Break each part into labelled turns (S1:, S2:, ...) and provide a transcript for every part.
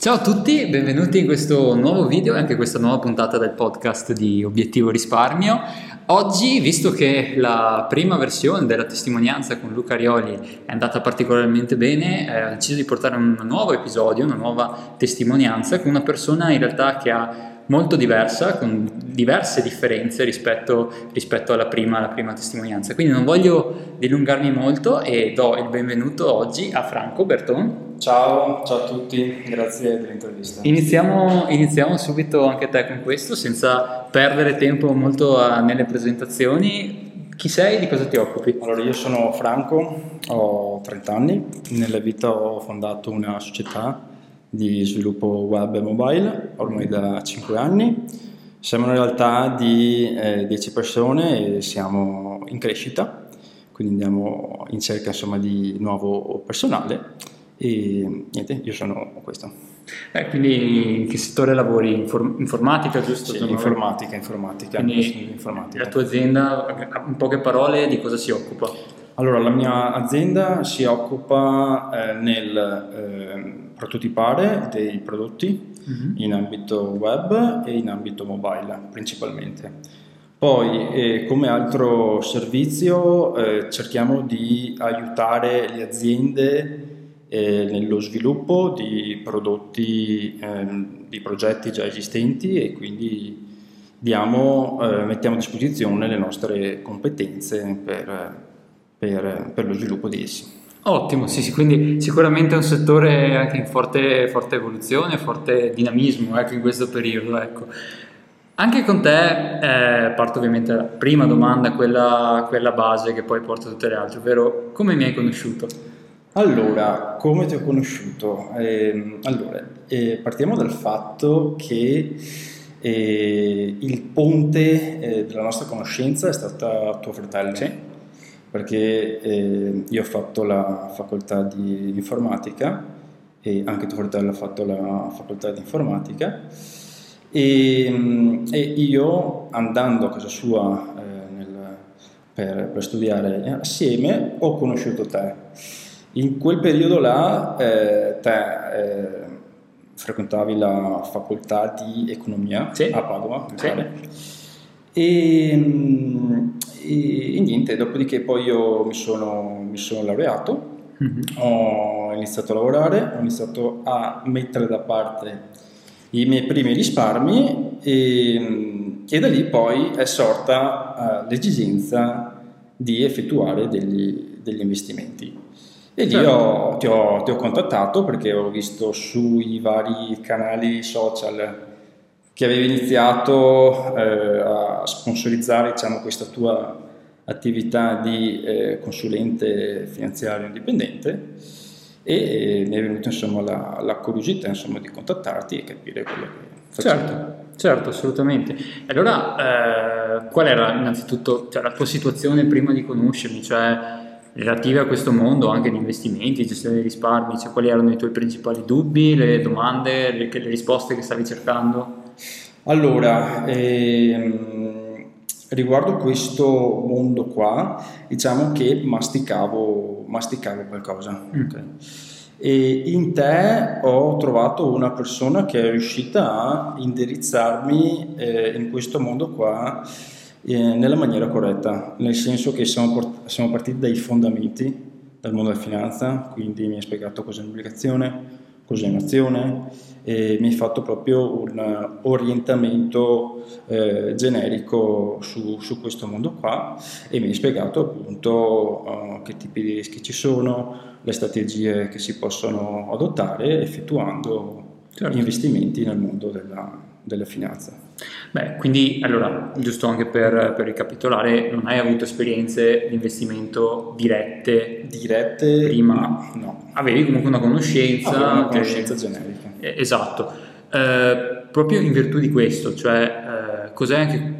S1: Ciao a tutti, benvenuti in questo nuovo video e anche questa nuova puntata del podcast di Obiettivo Risparmio. Oggi, visto che la prima versione della testimonianza con Luca Arioli è andata particolarmente bene, eh, ho deciso di portare un nuovo episodio, una nuova testimonianza con una persona in realtà che ha molto diversa, con diverse differenze rispetto, rispetto alla, prima, alla, prima, testimonianza. Quindi non voglio dilungarmi molto e do il benvenuto oggi a Franco Berton.
S2: Ciao, ciao a tutti, grazie dell'intervista.
S1: Iniziamo, iniziamo subito anche te con questo, senza perdere tempo molto a, nelle presentazioni. Chi sei? Di cosa ti occupi?
S2: Allora, io sono Franco, ho 30 anni, nella vita ho fondato una società di sviluppo web e mobile, ormai da 5 anni. Siamo in realtà di eh, 10 persone e siamo in crescita, quindi andiamo in cerca insomma, di nuovo personale e niente, io sono questo.
S1: Eh, quindi in che settore lavori? Inform- informatica, giusto?
S2: Sì, informatica, informatica.
S1: Informatica. La tua azienda, in poche parole, di cosa si occupa?
S2: Allora, la mia azienda si occupa eh, nel eh, prototipare dei prodotti uh-huh. in ambito web e in ambito mobile principalmente. Poi, eh, come altro servizio, eh, cerchiamo di aiutare le aziende eh, nello sviluppo di prodotti, ehm, di progetti già esistenti e quindi diamo, eh, mettiamo a disposizione le nostre competenze per, per, per lo sviluppo di essi.
S1: Ottimo, sì, sì, quindi sicuramente è un settore anche in forte, forte evoluzione, forte dinamismo ecco, in questo periodo. Ecco. Anche con te, eh, parto ovviamente dalla prima domanda, quella, quella base che poi porta a tutte le altre, ovvero come mi hai conosciuto?
S2: Allora, come ti ho conosciuto? Eh, allora, eh, partiamo dal fatto che eh, il ponte eh, della nostra conoscenza è stata tuo fratello. Sì. Perché eh, io ho fatto la facoltà di informatica e anche tuo fratello ha fatto la facoltà di informatica e, e io andando a casa sua eh, nel, per, per studiare assieme ho conosciuto te in quel periodo là eh, te eh, frequentavi la facoltà di economia sì. a Padova, sì. E, e, e, niente, dopodiché poi io mi sono, mi sono laureato, mm-hmm. ho iniziato a lavorare, ho iniziato a mettere da parte i miei primi risparmi e, e da lì poi è sorta uh, l'esigenza di effettuare degli, degli investimenti. E lì certo. ho, ti, ho, ti, ho, contattato perché ho visto sui vari canali social che avevi iniziato eh, a sponsorizzare diciamo, questa tua attività di eh, consulente finanziario indipendente e eh, mi è venuta insomma, la, la curiosità insomma, di contattarti e capire quello che
S1: facevi. Certo. Certo, assolutamente. Allora, eh, qual era innanzitutto cioè, la tua situazione prima di conoscermi? Cioè, relative a questo mondo, anche di investimenti, gestione dei risparmi, cioè quali erano i tuoi principali dubbi, le domande, le, le risposte che stavi cercando?
S2: Allora, ehm, riguardo questo mondo qua, diciamo che masticavo, masticavo qualcosa. Mm. Okay. E in te ho trovato una persona che è riuscita a indirizzarmi eh, in questo mondo qua eh, nella maniera corretta, nel senso che siamo, port- siamo, partiti dai fondamenti del mondo della finanza, quindi mi hai spiegato cos'è un'obbligazione, cos'è un'azione e mi hai fatto proprio un orientamento eh, generico su, su, questo mondo qua e mi hai spiegato appunto uh, che tipi di rischi ci sono, le strategie che si possono adottare effettuando certo. investimenti nel mondo della, della finanza.
S1: Beh, quindi allora, giusto anche per, per, ricapitolare, non hai avuto esperienze di investimento dirette?
S2: Dirette?
S1: Prima? No. no. Avevi comunque una conoscenza?
S2: Avevo una conoscenza che, generica.
S1: Eh, esatto. Eh, proprio in virtù di questo, cioè eh, cos'è anche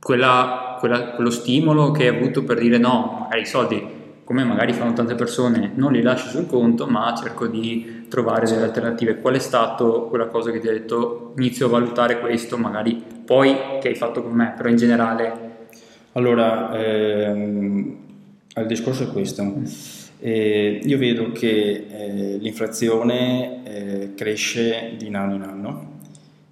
S1: quella, quella, quello stimolo che hai avuto per dire no, magari i soldi come magari fanno tante persone, non li lascio sul conto, ma cerco di trovare delle alternative. Qual è stato quella cosa che ti ha detto inizio a valutare questo, magari poi che hai fatto con me, però in generale?
S2: Allora, ehm, il discorso è questo. E io vedo che eh, l'inflazione eh, cresce di anno in anno.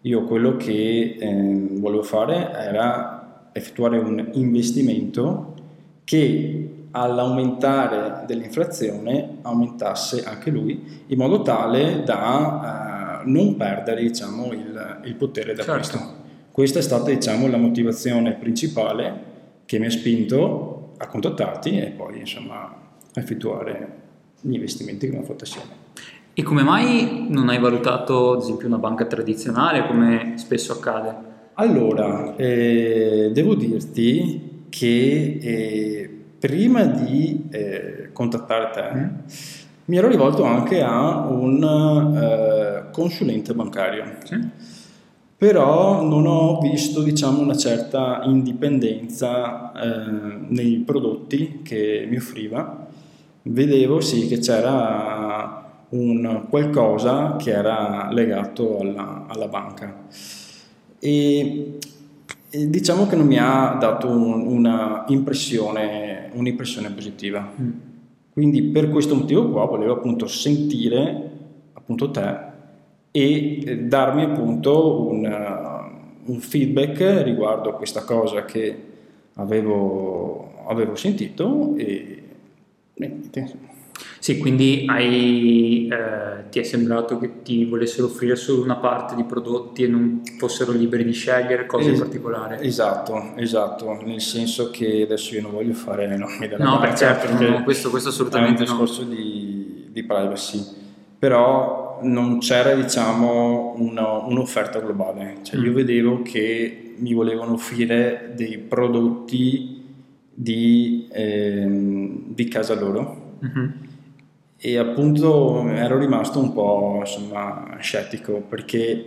S2: Io quello che eh, volevo fare era effettuare un investimento che all'aumentare dell'inflazione aumentasse anche lui in modo tale da eh, non perdere diciamo, il, il potere d'acquisto. Certo. Questa è stata diciamo, la motivazione principale che mi ha spinto a contattarti e poi insomma, a effettuare gli investimenti che abbiamo fatto assieme.
S1: E come mai non hai valutato ad esempio una banca tradizionale come spesso accade?
S2: Allora, eh, devo dirti che eh, prima di eh, contattare te mm. mi ero rivolto anche a un eh, consulente bancario. Sì però non ho visto diciamo, una certa indipendenza eh, nei prodotti che mi offriva. Vedevo sì che c'era un qualcosa che era legato alla, alla banca e, e, diciamo che non mi ha dato un, una impressione, un'impressione positiva. Mm. Quindi per questo motivo qua volevo appunto sentire appunto te e eh, darmi appunto un, uh, un feedback riguardo a questa cosa che avevo, avevo sentito e
S1: niente. Sì, quindi hai, eh, ti è sembrato che ti volessero offrire solo una parte di prodotti e non fossero liberi di scegliere cose es- in particolare?
S2: Esatto, esatto, nel senso che adesso io non voglio fare nomi della
S1: No, per certo, no, questo, questo assolutamente
S2: no. È un discorso no. di, di privacy, però non c'era diciamo una, un'offerta globale, cioè, io mm. vedevo che mi volevano offrire dei prodotti di, eh, di casa loro mm-hmm. E appunto ero rimasto un po' insomma, scettico perché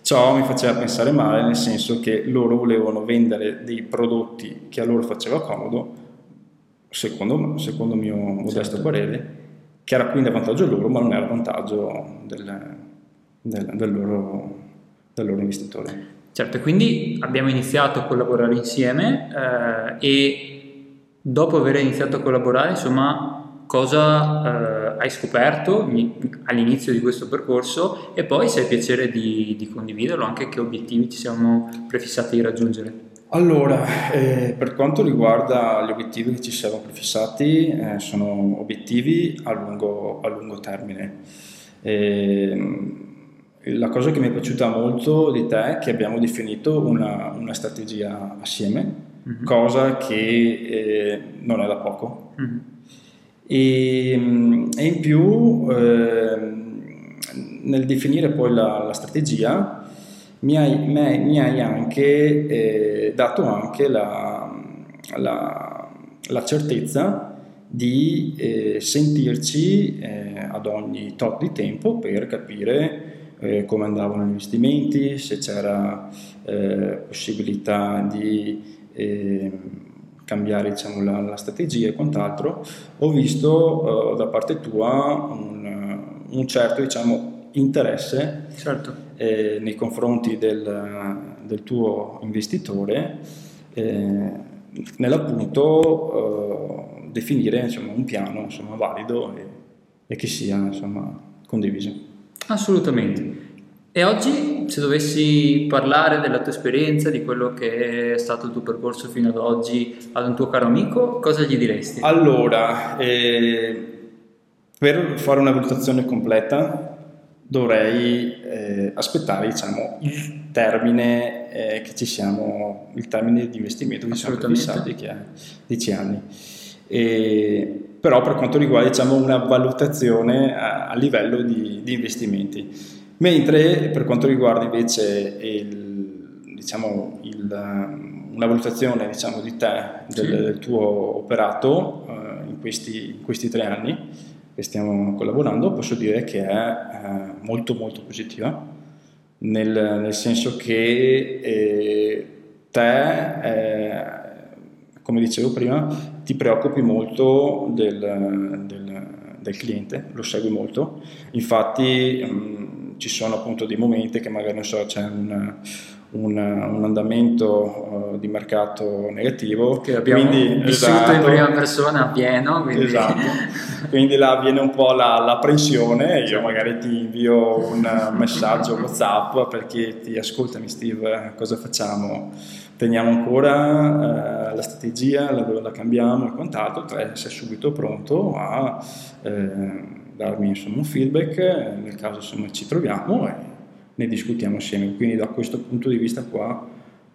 S2: ciò mi faceva pensare male nel senso che loro volevano vendere dei prodotti che a loro faceva comodo secondo, secondo il mio modesto certo. parere che era quindi a vantaggio loro, ma non era a vantaggio del, del, del, loro, del loro, investitore.
S1: Certo, quindi abbiamo iniziato a collaborare insieme eh, e dopo aver iniziato a collaborare, insomma, cosa eh, hai scoperto all'inizio di questo percorso e poi se hai piacere di, di condividerlo, anche che obiettivi ci siamo prefissati di raggiungere.
S2: Allora, eh, per quanto riguarda gli obiettivi che ci siamo prefissati, eh, sono obiettivi a lungo, a lungo termine. Eh, la cosa che mi è piaciuta molto di te è che abbiamo definito una, una strategia assieme, mm-hmm. cosa che eh, non è da poco. Mm-hmm. E, e, in più, ehm, nel definire poi la, la strategia, mi hai, mi hai anche eh, dato anche la, la, la certezza di eh, sentirci eh, ad ogni tot di tempo per capire eh, come andavano gli investimenti, se c'era eh, possibilità di eh, cambiare diciamo, la, la, strategia e quant'altro. Ho visto da parte tua un, un certo diciamo, interesse certo eh, nei confronti del, del, tuo investitore eh, nell'appunto eh, definire insomma, un piano insomma, valido e, e, che sia insomma, condiviso.
S1: Assolutamente. E oggi, se dovessi parlare della tua esperienza, di quello che è stato il tuo percorso fino ad oggi ad un tuo caro amico, cosa gli diresti?
S2: Allora, eh, per fare una valutazione completa dovrei eh, aspettare diciamo, il termine eh, che ci siamo, il termine di investimento che ci siamo fissati che è 10 anni. E, però per quanto riguarda diciamo, una valutazione a, a livello di, di, investimenti. Mentre per quanto riguarda invece il, diciamo, il, una valutazione diciamo, di te, del, sì. del tuo operato eh, in, questi, in questi tre anni, che stiamo collaborando, posso dire che è eh, molto molto positiva, nel, nel senso che eh, te, eh, come dicevo prima, ti preoccupi molto del, del, del cliente, lo segui molto, infatti mh, mm, ci sono appunto dei momenti che magari non so, c'è un, un, un andamento uh, di mercato negativo.
S1: Che abbiamo quindi, vissuto esatto, in prima persona a pieno.
S2: Quindi... Esatto, quindi là viene un po' la, l'apprensione, io magari ti invio un messaggio WhatsApp perché ti ascoltami Steve, cosa facciamo? Teniamo ancora eh, la strategia, la, la cambiamo e quant'altro, te sei subito pronto a eh, darmi insomma, un feedback nel caso insomma, ci troviamo e ne discutiamo assieme. Quindi da questo punto di vista qua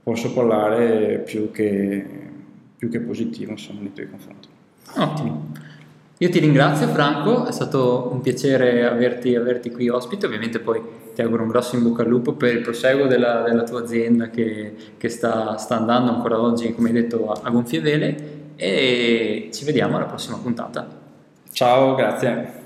S2: posso parlare più che, più che positivo insomma, nei tuoi confronti.
S1: Ottimo. Io ti ringrazio Franco, è stato un piacere averti, averti, qui ospite, ovviamente poi ti auguro un grosso in bocca al lupo per il proseguo della, della tua azienda che, che sta, sta, andando ancora oggi, come hai detto, a, a gonfie vele e ci vediamo alla prossima puntata.
S2: Ciao, grazie.